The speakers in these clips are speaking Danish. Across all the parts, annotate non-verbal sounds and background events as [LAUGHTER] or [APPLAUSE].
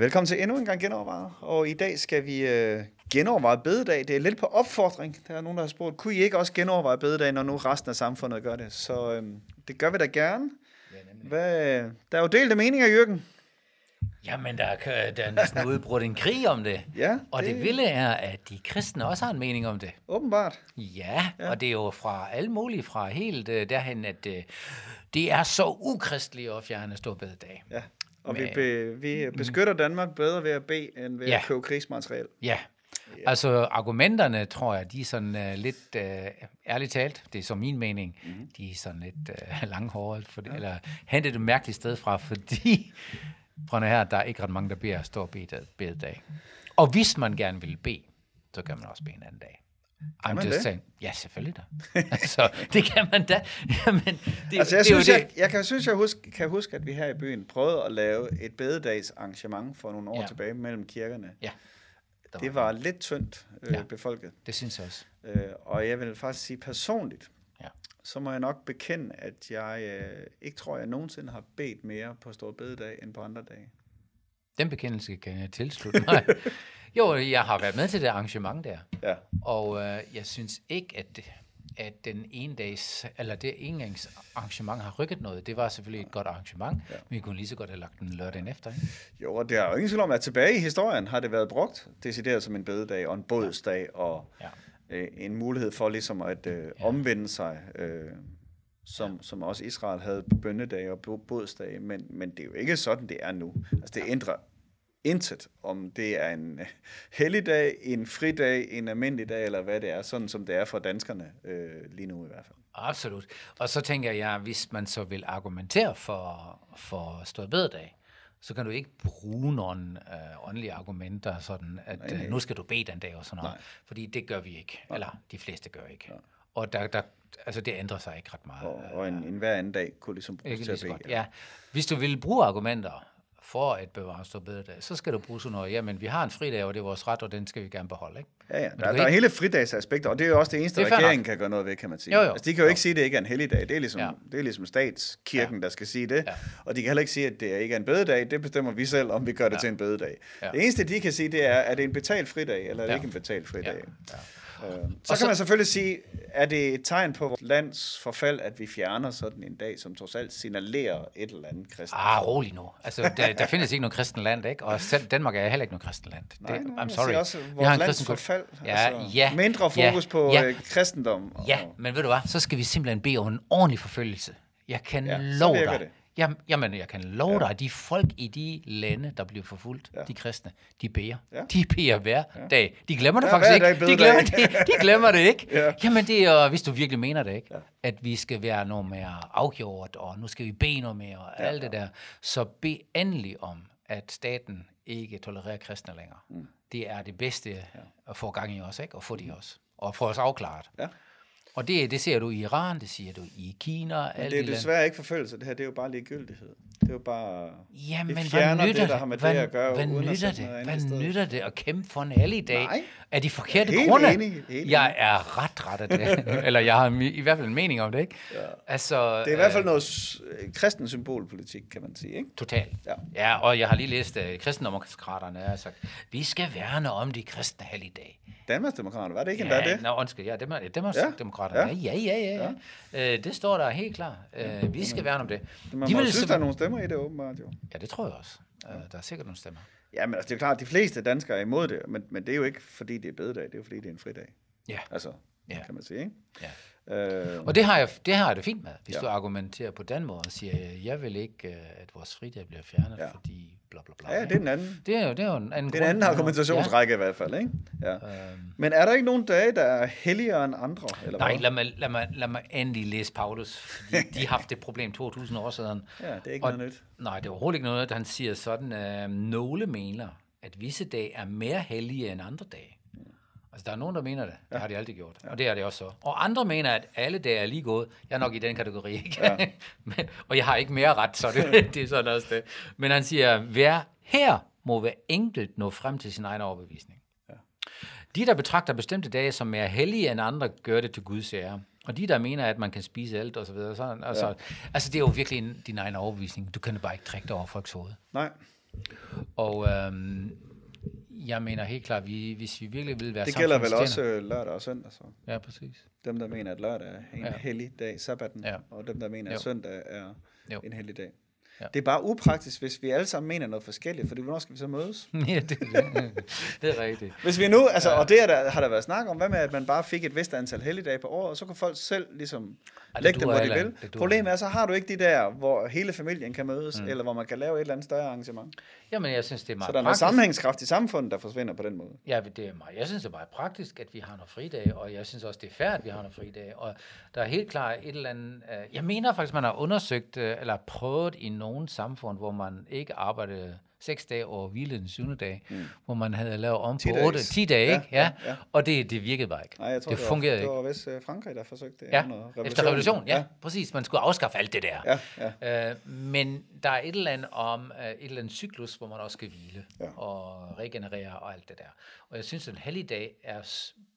Ja, velkommen til endnu en gang genovervejet. Og i dag skal vi øh, genoverveje bededag. Det er lidt på opfordring. Der er nogen, der har spurgt, kunne I ikke også genoverveje bededag, når nu resten af samfundet gør det? Så øh, det gør vi da gerne. Hvad, der er jo delte meninger, Jørgen. Jamen, der er, der er næsten udbrudt en krig om det. Ja, Og det det- vilde er, at de kristne også har en mening om det. Åbenbart. Ja, ja. og det er jo fra alle mulige, fra helt uh, derhen, at uh, det er så ukristeligt at fjerne storbededag. Ja. Og vi, Men- be, vi beskytter Danmark bedre ved at bede, end ved Ja. at købe krigsmateriel. Ja, altså argumenterne, tror jeg, de er sådan uh, lidt, uh, ærligt talt, det er så min mening, mm-hmm. de er sådan lidt uh, [LAUGHS] langhåret, for, ja. eller hentet et mærkeligt sted fra, fordi prøv her, der er ikke ret mange, der beder stor bede- bededag. Og hvis man gerne vil bede, så kan man også bede en anden dag. I'm man just det? saying. Ja, selvfølgelig da. [LAUGHS] altså, det kan man da. Jamen, det, Altså, jeg, det synes, det. jeg, jeg kan synes, jeg huske, kan huske, at vi her i byen prøvede at lave et bededags arrangement for nogle år ja. Tilbage mellem kirkerne. Ja, der Det var lidt tyndt øh. Ja. befolket. det synes jeg også. Øh, og jeg vil faktisk sige personligt, Ja. så må jeg nok bekende, at jeg øh, ikke tror, jeg nogensinde har bedt mere på Stor Bededag end på andre dage. Den bekendelse kan jeg tilslutte mig. [LAUGHS] jo, jeg har været med til det arrangement der, Ja. og øh, jeg synes ikke, at, det, at den ene dags, eller det engangs arrangement har rykket noget. Det var selvfølgelig et godt arrangement, ja. men vi kunne lige så godt have lagt den lørdagen efter. Ikke? Jo, og det er jo ingen tvivl om, at tilbage i historien har det været brugt decideret som en bededag og en bådsdag og Ja. øh, en mulighed for ligesom at øh, omvende sig, øh, som, ja. som også Israel havde på bønnedage og bådsdage, men, men det er jo ikke sådan, det er nu. Altså det ændrer intet, om det er en øh, helligdag, en fridag, en almindelig dag, eller hvad det er, sådan som det er for danskerne øh, lige nu i hvert fald. Absolut. Og så tænker jeg, hvis man så vil argumentere for, for stor bededag, så kan du ikke bruge nogle øh, åndelige argumenter, sådan at Nej, nej. øh, nu skal du bede den dag og sådan noget. Nej. Fordi det gør vi ikke. Eller de fleste gør ikke. Og der, der, altså det ændrer sig ikke ret meget. Og, og en, en hver anden dag kunne ligesom bruges til at bede. Ja. Hvis du vil bruge argumenter for at bevare stor bededag, så skal du bruge sådan noget, jamen vi har en fridag, og det er vores ret, og den skal vi gerne beholde. Ikke? Ja, ja. Der, der er ikke- hele fridagsaspekter, og det er jo også det eneste, Det er regeringen kan gøre noget ved, kan man sige. Jo, jo. Altså, de kan jo ikke Jo. sige, at det ikke er en helligdag. Det er ligesom, Ja. det er ligesom statskirken, ja. der skal sige det. Ja. Og de kan heller ikke sige, at det ikke er en bededag. Det bestemmer vi selv, om vi gør det Ja. til en bededag. Ja. Det eneste, de kan sige, det er, er det en betalt fridag, eller er det Ja. ikke en betalt fridag? Ja. Øh, så Og kan så- man selvfølgelig sige, er det et tegn på vores lands forfald, at vi fjerner sådan en dag, som trods alt signalerer et eller andet kristent? Ah, rolig nu. Altså, der, der [LAUGHS] findes ikke noget kristen land, ikke? Og selv Danmark er heller ikke noget kristen land. Det, Nej, nej, I'm sorry. også Vi har vores en lands forfald. Ja, altså, ja, Mindre ja, fokus på ja. øh, kristendom. og- Ja, men ved du hvad? Så skal vi simpelthen bede om en ordentlig forfølgelse. Jeg kan Ja, ja, så love dig. det. Jamen, jamen, jeg kan love Ja. dig, at de folk i de lande, der bliver forfulgt, Ja. de kristne, de beder. Ja. De beder hver ja. dag. De glemmer det Ja, faktisk ikke. De glemmer, de, de glemmer det ikke. [LAUGHS] Ja. Jamen, det er, hvis du virkelig mener det, ikke? Ja. At vi skal være noget mere afgjort, og nu skal vi bede noget mere, og Ja. alt det der. Så bed endelig om, at staten ikke tolererer kristne længere. Mm. Det er det bedste ja. at få gang i os, ikke? Og få de også. Og få os afklaret. Ja. Og det, det ser du i Iran, det ser du i Kina. Men alle det er de lande. desværre ikke forfølgelse, det her, det er jo bare ligegyldighed. Det er jo bare... Ja, vi men fjerner hvad nytter det, der har med det at gøre, hvad nytter det? noget Hvad i stedet. nytter det at kæmpe for en alle i dag? Nej. Er de forkerte Helt grunde? enig, helt jeg er ret ret af det. [LAUGHS] Eller jeg har i hvert fald en mening om det, ikke? Ja. Altså, Det er i hvert fald noget øh, kristen symbolpolitik, kan man sige, ikke? Totalt. Ja. ja, og jeg har lige læst, at uh, kristendemokraterne har sagt, vi skal værne om de kristne helligdage. Danmarksdemokraterne, var det ikke endda Ja, det? nå, undskyld, ja, dem er, dem er Ja, ja. demokraterne. ja. Ja, ja, ja, ja. ja. Øh, det står der helt klart. Øh, vi skal værne om det. Man De vil synes, der er nogle stemmer i det, åbenbart jo. Ja, det tror jeg også. Øh, der er sikkert nogle stemmer. Ja, men altså, det er klart, at de fleste danskere er imod det, men, men det er jo ikke, fordi det er bededag, det er jo, fordi det er en fridag. Ja. Altså, Ja. kan man sige, ikke? Ja. Øh, Og det har jeg, det har jeg det fint med, hvis Ja. du argumenterer på den måde og siger, jeg vil ikke, øh, at vores fridag bliver fjernet, ja. fordi bla bla bla. ja, det er den anden. det er jo, det er jo en anden Det er en anden argumentationsrække i hvert fald, ikke? Ja. Ja. Øhm, Men er der ikke nogen dage, der er helligere end andre? Eller nej, hvad? lad mig, lad, mig, lad mig endelig læse Paulus, fordi [LAUGHS] de har haft det problem 2000 år siden. Ja, det er ikke Og- noget nyt. Nej, det er overhovedet ikke noget, han siger sådan, øh, nogle mener, at visse dage er mere hellige end andre dage. Altså, der er nogen, der mener det. Det har de altid gjort. Og det er det også så. Og andre mener, at alle dage er lige gået. Jeg er nok i den kategori, ikke? Ja. [LAUGHS] Men, og jeg har ikke mere ret, så det, [LAUGHS] det er sådan også det. Men han siger, hver her må hver enkelt nå frem til sin egen overbevisning. Ja. De, der betragter bestemte dage som mere hellige end andre, gør det til Guds ære. Og de, der mener, at man kan spise alt og så videre, sådan, altså, ja. altså det er jo virkelig din egen overbevisning. Du kan bare ikke trække dig over folks hoved. Nej. Og øhm, jeg mener helt klart, vi, hvis vi virkelig vil være Det gælder vel også øh, lørdag og søndag så. Ja, præcis. Dem, der mener, at lørdag er en Ja. ja. hellig dag, sabbaten, Ja. ja. og dem, der mener, at Jo. søndag er Jo. en hellig dag. Ja. Ja. Det er bare upraktisk, hvis vi alle sammen mener noget forskelligt, fordi hvornår skal vi så mødes? [LAUGHS] ja, det, det, det er rigtigt. Hvis vi nu, altså, og det er der, har der været snak om, hvad med, at man bare fik et vist antal helligdage på året, og så kunne folk selv ligesom det lægge dem, hvor de vil. Problemet er, så har du ikke de der, hvor hele familien kan mødes, mm. eller hvor man kan lave et eller andet større arrangement. Jamen, jeg synes, det er meget Så der er noget praktisk. sammenhængskraft i samfundet, der forsvinder på den måde. Ja, det er meget. Jeg synes, det er meget praktisk, at vi har nogle fridage, og jeg synes også, det er fair, at vi har nogle fridage. Og der er helt klart et eller andet... Øh, jeg mener faktisk, man har undersøgt, øh, eller prøvet i nogle samfund, hvor man ikke arbejdede seks dage og hvilede den syvende dag, mm. hvor man havde lavet om Ti på dages. 8, 10 dage, Ja, ikke? Ja, ja, ja. Og det, det virkede bare ikke. Nej, jeg tror, det, det, fungerede var, ikke. det var vist øh, Frankrig, der forsøgte det. Ja, under efter revolutionen, ja, ja, præcis. Man skulle afskaffe alt det der. Ja, ja. Øh, men der er et eller andet om øh, et eller andet cyklus, hvor man også skal hvile Ja. og regenerere og alt det der. Og jeg synes, at en helligdag er...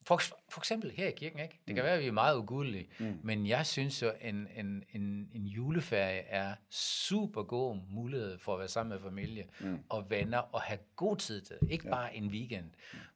For, for eksempel her i kirken, ikke? Det kan være, at vi er meget ugudelige, mm. men jeg synes jo, en, en, en, en juleferie er super god mulighed for at være sammen med familie mm. og venner og have god tid til. Ikke ja. bare en weekend,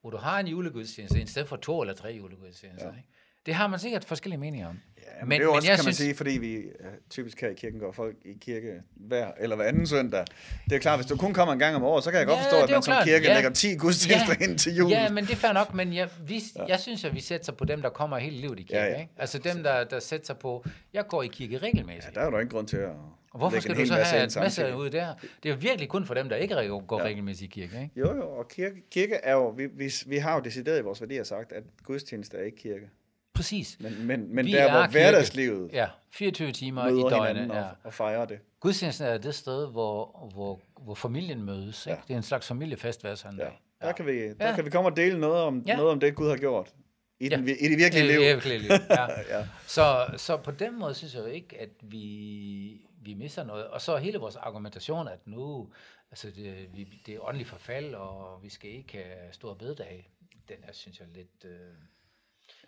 hvor du har en julegudstjeneste i stedet for to eller tre julegudstjenester. Ja. Ikke? Det har man sikkert forskellige meninger om. Ja, men, men det er jo også, kan man sige, fordi vi øh, typisk her i kirken går folk i kirke hver eller hver anden søndag. Det er klart, hvis du kun kommer en gang om året, så kan jeg godt Ja, forstå, at man som klart. kirke Ja. lægger 10 gudstjenester ind til jul. Ja, men det er fair nok, men jeg, vi, ja. jeg synes, at vi sætter sig på dem, der kommer hele livet i kirke. Ja, Ja, ja. ja. Ikke? Altså dem, der, der sætter sig på, jeg går i kirke regelmæssigt. Der er jo ingen grund til at og hvorfor skal du så have et masse ud der? Det er jo virkelig kun for dem, der ikke går ja. regelmæssigt i kirke. Ikke? Jo, jo, og kirke, kirke er jo, vi, vi, vi har jo decideret i vores værdier sagt, at gudstjeneste er ikke kirke. Præcis. Men, men, men Vi der, er hvor kirke. hverdagslivet Ja, 24 timer i døgnet. hinanden Ja. og, og fejrer det. Gudstjenesten er det sted, hvor, hvor, hvor familien mødes. Ikke? Ja. Det er en slags familiefest hver søndag. Ja. Der, kan vi, der Ja. kan vi komme og dele noget om, Ja. noget om det, Gud har gjort i, den, Ja. i det virkelige liv. Det er virkelig liv. Ja. [LAUGHS] Ja. Så, så på den måde synes jeg jo ikke, at vi, vi misser noget. Og så hele vores argumentation, at nu, altså det, vi, det er åndelig forfald, og vi skal ikke have store bededag, den er, synes jeg, lidt... Øh,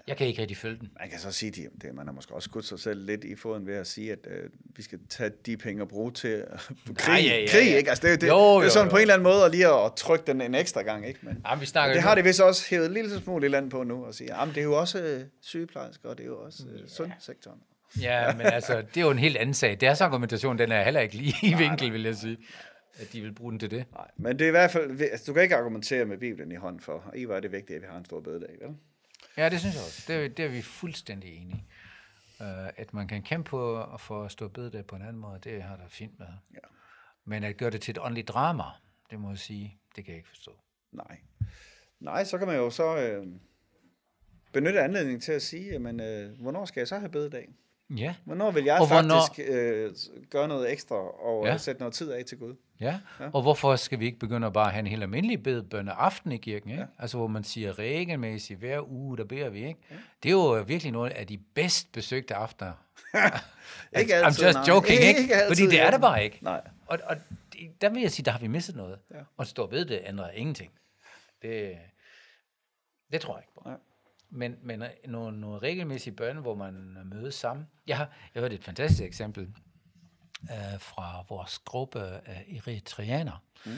jeg kan ikke rigtig følge den. Man kan så sige, det, det man har måske også skudt sig selv lidt i foden ved at sige, at øh, vi skal tage de penge og bruge til øh, krig, ja, ja, krig ja. ikke? Altså, det, det, Jo, det er jo, sådan jo. på en eller anden måde at lige at, at trykke den en ekstra gang, ikke? Men, Jamen, vi snakker men det jo- har det vist også hævet en lille smule i land på nu, og sige, jamen det er jo også øh, sygeplejersker, og det er jo også øh, sundhedssektoren. Ja, men altså, det er jo en helt anden sag. Deres argumentation, den er heller ikke lige i [LAUGHS] vinkel, vil jeg sige. At de vil bruge den til det. Nej, men det er i hvert fald, altså, du kan ikke argumentere med Bibelen i hånden for, og i er det vigtigt, at vi har en stor bededag, vel? Ja, det synes jeg også. Det er, det er vi fuldstændig enige i. Uh, at man kan kæmpe på at få stå bededag på en anden måde, det har der fint med. Ja. Men at gøre det til et åndeligt drama, det må jeg sige, det kan jeg ikke forstå. Nej. Nej, så kan man jo så øh, benytte anledningen til at sige, jamen, øh, hvornår skal jeg så have bededag? Ja, Hvornår vil jeg Og hvornår- faktisk øh, gøre noget ekstra og Ja. ja. sætte noget tid af til Gud? ja. Ja. Og hvorfor skal vi ikke begynde at bare have en helt almindelig bedbønne aften i kirken? Ikke? Ja. Altså hvor man siger regelmæssigt, hver uge, der beder vi. Ikke? Ja. Det er jo virkelig nogle af de bedst besøgte aftener. [LAUGHS] Ikke I'm altid, just nej. joking, ikke? Ikke altid, Fordi det er det bare ikke. Nej. Og, og der vil jeg sige, der har vi misset noget. Ja. Og stå ved det ændrer ingenting. Det, det tror jeg ikke på. Nej. Men, men nogle, nogle regelmæssige bøn, hvor man mødes sammen. Jeg har jeg hørte et fantastisk eksempel øh, fra vores gruppe af eritreaner. Mm.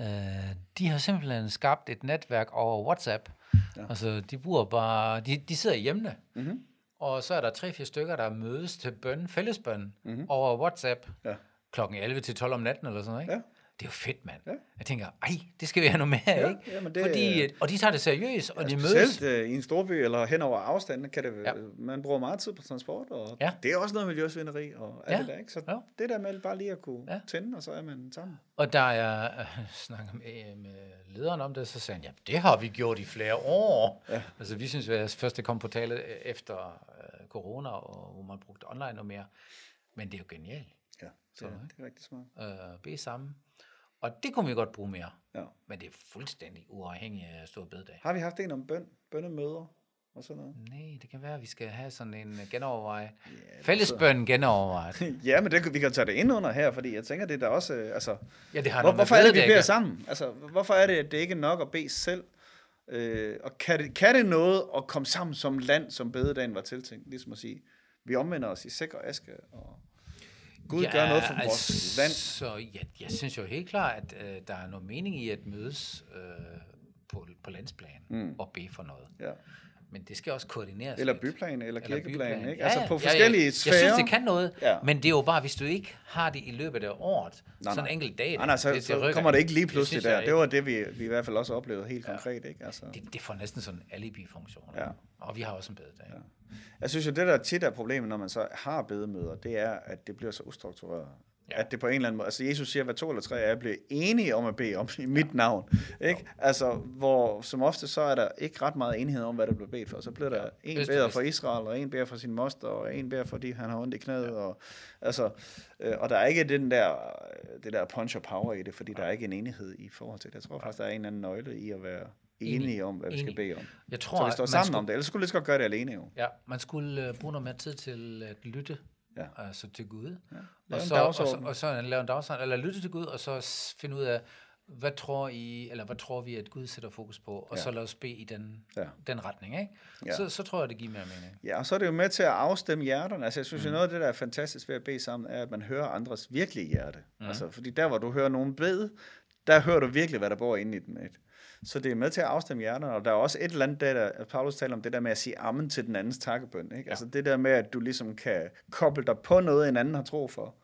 Øh, de har simpelthen skabt et netværk over WhatsApp. Ja. Altså, de bruger bare, de, de sidder hjemme, Mm-hmm. og så er der tre-fire stykker, der mødes til bøn, fællesbøn, mm-hmm. over WhatsApp, Ja. klokken 11 til 12 om natten eller sådan noget, ikke? Ja. Det er jo fedt, mand. Ja. Jeg tænker, ej, det skal vi have noget mere, Ja, ikke? jamen det- Fordi, og de tager det seriøst, og de mødes. Specielt øh, i en storby eller hen over afstanden, kan det, Ja. ja. man bruger meget tid på transport, og Ja. ja. det er også noget miljøsvinderi og alt Ja. det der, ikke? Så Ja. det der med bare lige at kunne Ja. ja. tænde, og så er man sammen. Og der er øh, [LAUGHS] snakker med, med lederen om det, så sagde han, ja, det har vi gjort i flere år. Ja. Altså, vi synes, at først det kom på tale øh, efter øh, corona, og hvor man brugte online og mere. Men det er jo genialt. Ja, Så, det, er, det er rigtig smart. øh, bede sammen. Og det kunne vi godt bruge mere. Ja. Men det er fuldstændig uafhængigt af stor bededag. Har vi haft en om bøn, bønnemøder og sådan noget? Nej, det kan være, at vi skal have sådan en øh, genovervej. Ja, Fællesbøn genovervejet. [LAUGHS] Ja, men det, vi kan tage det ind under her, fordi jeg tænker, det er da også... øh, Altså, Ja, det har hvor, hvorfor er det, vi beder sammen? Altså, hvorfor er det, at det ikke er nok at bede selv? Øh, og kan det, kan det noget at komme sammen som land, som bededagen var tiltænkt? Ligesom at sige, vi omvender os i sikker aske, og Gud ja, gør noget for vores land. Så ja, jeg synes jo helt klart, at øh, der er noget mening i at mødes øh, på, på landsplan mm. og bede for noget. Ja. Men det skal også koordineres Eller byplan, eller Eller kirkeplan, byplan. ikke? Ja, Altså ja, på ja, forskellige ja. sfærer. Jeg synes, det kan noget, Ja. men det er jo bare, hvis du ikke har det i løbet af året, Nej, sådan en enkelt dag. Nej, nej, så, det, så kommer det ikke. lige pludselig synes jeg der. Det var det, vi, vi i hvert fald også oplevede helt konkret, ikke? Altså. det, det får næsten sådan en alibi-funktion. Ja. Og vi har også en bededag. Ja. Jeg synes jo, det der tit er problemet, når man så har bedemøder, det er, at det bliver så ustruktureret. Ja. Ja. At det på en eller anden måde, altså Jesus siger, hver to eller tre af jer bliver enige om at bede om i mit navn. Ikke? Altså, hvor som ofte så er der ikke ret meget enighed om, hvad der bliver bedt for. Så bliver der en vist og beder vist. for Israel, og en beder for sin moster, og en beder fordi han har ondt i knæet. Ja. Og, altså, øh, og der er ikke den der, det der punch og power i det, fordi der er ikke en enighed i forhold til det. Jeg tror faktisk, der er en eller anden nøgle i at være enige Enig. om, hvad vi skal bede om. Jeg tror, Så vi står sammen skulle- om det, ellers skulle vi lige godt gøre det alene jo. Ja, man skulle uh, bruge noget mere tid til at lytte Ja. altså til Gud. Lave og, så, og, så, og så lave en dagsorden, eller lytte til Gud, og så finde ud af, hvad tror I, eller hvad tror vi, at Gud sætter fokus på, og Ja. så lad os bede i den, Ja. den retning, ikke? Ja. Så, så tror jeg, det giver mere mening. Ja, og så er det jo med til at afstemme hjerterne. Altså, jeg synes Mm. jo, noget af det, der er fantastisk ved at bede sammen, er, at man hører andres virkelige hjerte. Mm. Altså, fordi der, hvor du hører nogen bede, der hører du virkelig, hvad der bor inde i den. Ikke? Så det er med til at afstemme hjerterne, og der er også et eller andet, der, der Paulus taler om det der med at sige amen til den andens takkebøn. Ikke? Ja. Altså det der med, at du ligesom kan koble dig på noget, en anden har tro for,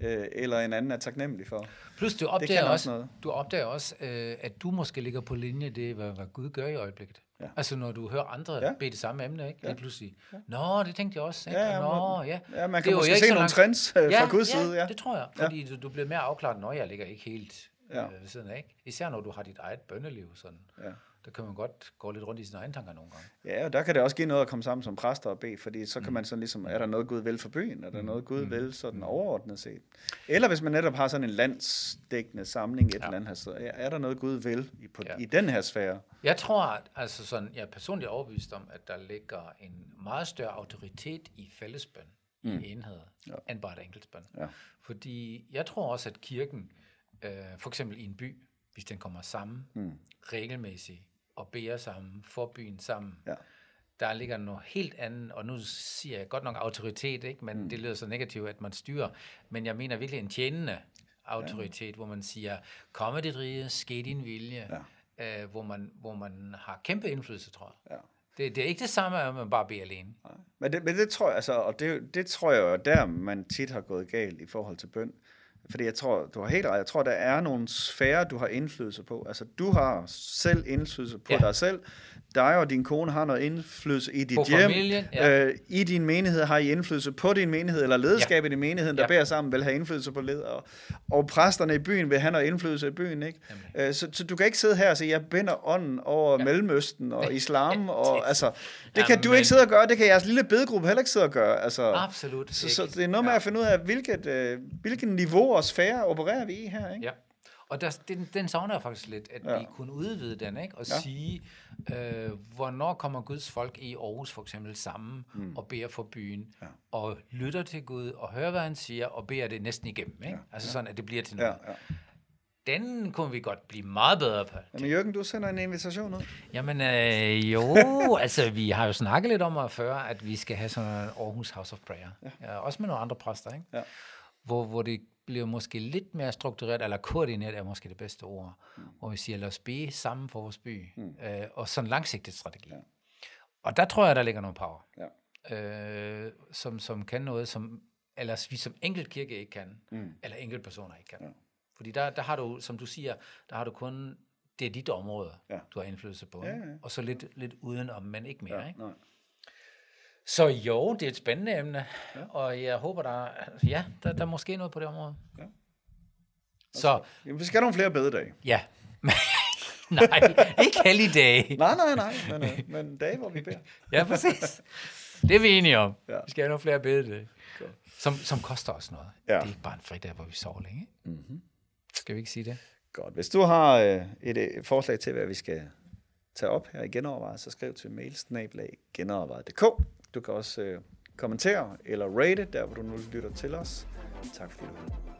øh, eller en anden er taknemmelig for. Plus du opdager også også, noget. du opdager også øh, at du måske ligger på linje det, hvad, hvad Gud gør i øjeblikket. Ja. Altså når du hører andre Ja. ja. bede det samme emne, ikke? Ja. Lige pludselig. Nå, det tænkte jeg også. Ikke? Ja, ja, Nå, ja. Ja, man Det kan jo måske se nogle langt- trends øh, fra Guds side. Ja. det tror jeg. Ja. Fordi du, du bliver mere afklaret, når jeg ligger ikke helt Ja. øh, ved siden af. Ikke? Især når du har dit eget bønneliv. Sådan. Ja. Der kan man godt gå lidt rundt i sine egne tanker nogle gange. Ja, og der kan det også give noget at komme sammen som præster og bede, fordi så kan man sådan ligesom, er der noget Gud vil for byen? Er der noget Gud vil sådan overordnet set? Eller hvis man netop har sådan en landsdækkende samling et ja. eller andet her sted, er er der noget Gud vil i, på, ja. I den her sfære? Jeg tror, at, altså sådan, jeg er personligt overbevist om, at der ligger en meget større autoritet i fællesbøn, mm. i enhed, Ja. end bare et enkeltbøn. Ja. Fordi jeg tror også, at kirken, øh, for eksempel i en by, hvis den kommer sammen Mm. regelmæssigt og beder sammen, for byen sammen, Ja. der ligger noget helt andet, og nu siger jeg godt nok autoritet, ikke? men mm. det lyder så negativt, at man styrer, men jeg mener virkelig en tjenende autoritet, ja. hvor man siger, kom med dit rige, ske din vilje, ja. øh, hvor, man, hvor man har kæmpe indflydelse, tror jeg. Ja. Det, det er ikke det samme, at man bare beder alene. Men det, men det tror jeg, altså, og det, det tror jeg jo er der, man tit har gået galt i forhold til bøn. Fordi jeg tror, du har helt ret, jeg tror, der er nogle sfærer, du har indflydelse på. Altså, du har selv indflydelse på ja. Ja. dig selv. Dig og din kone har noget indflydelse i dit På hjem. familien, ja. øh, I din menighed har I indflydelse på din menighed, eller ledskabet ja. i menigheden, der ja. Ja. beder sammen, vil have indflydelse på led. Og, og præsterne i byen vil have noget indflydelse i byen. Ikke? Øh, så, så du kan ikke sidde her og sige, jeg binder ånden over ja. Mellemøsten og [LAUGHS] islam. Og, altså, det kan du Jamen. ikke sidde og gøre, det kan jeres lille bedegruppe heller ikke sidde og gøre. Altså, Absolut så, ikke. så det er noget med at finde ud af, hvilket, øh, hvilken niveau og sfære opererer vi i her, ikke? Ja. Og der, den, den savner jeg faktisk lidt, at Ja. ja. vi kunne udvide den, ikke? og Ja. ja. sige, øh, hvornår kommer Guds folk i Aarhus for eksempel sammen mm. og beder for byen, Ja. og lytter til Gud, og hører, hvad han siger, og beder det næsten igennem. Ikke? Ja. Ja. Altså sådan, at det bliver til Ja, noget. ja. Den kunne vi godt blive meget bedre på. Jamen Jørgen, du sender en invitation ud. Jamen øh, jo, [LAUGHS] altså vi har jo snakket lidt om at før, at vi skal have sådan en Aarhus House of Prayer. Ja. Ja, også med nogle andre præster, ikke? Ja. Hvor, hvor det bliver måske lidt mere struktureret, eller koordineret er måske det bedste ord, mm. hvor vi siger, lad os bede sammen for vores by, mm. øh, og sådan en langsigtet strategi. Ja. Og der tror jeg, der ligger noget power, Ja. øh, som, som kan noget, som ellers vi som enkelt kirke ikke kan, Mm. eller enkelt personer ikke kan. Ja. Fordi der, der har du, som du siger, der har du kun, det er dit område, Ja. du har indflydelse på, Ja, ikke? ja. og så lidt, lidt udenom, men ikke mere. Ja, Ikke? nej. Så jo, det er et spændende emne, ja. og jeg håber, der, ja, der, der er måske noget på det område. Ja. Så, Jamen, vi skal have nogle flere bededage. ja. [LAUGHS] Nej, ikke helligdage. Nej, nej, nej, men, øh, men dage, hvor vi beder. [LAUGHS] Ja, præcis. Det er vi enige om. Ja. Vi skal have nogle flere bededage. Godt. Som, som koster os noget. Ja. Det er ikke bare en fridag, hvor vi sover længe. Mm-hmm. Skal vi ikke sige det? Godt. Hvis du har øh, et, et forslag til, hvad vi skal tage op her i genovervejet, så skriv til mailsnablag.genovervejet.dk. Du kan også øh, kommentere eller rate, der hvor du nu lytter til os. Tak fordi du lyttede.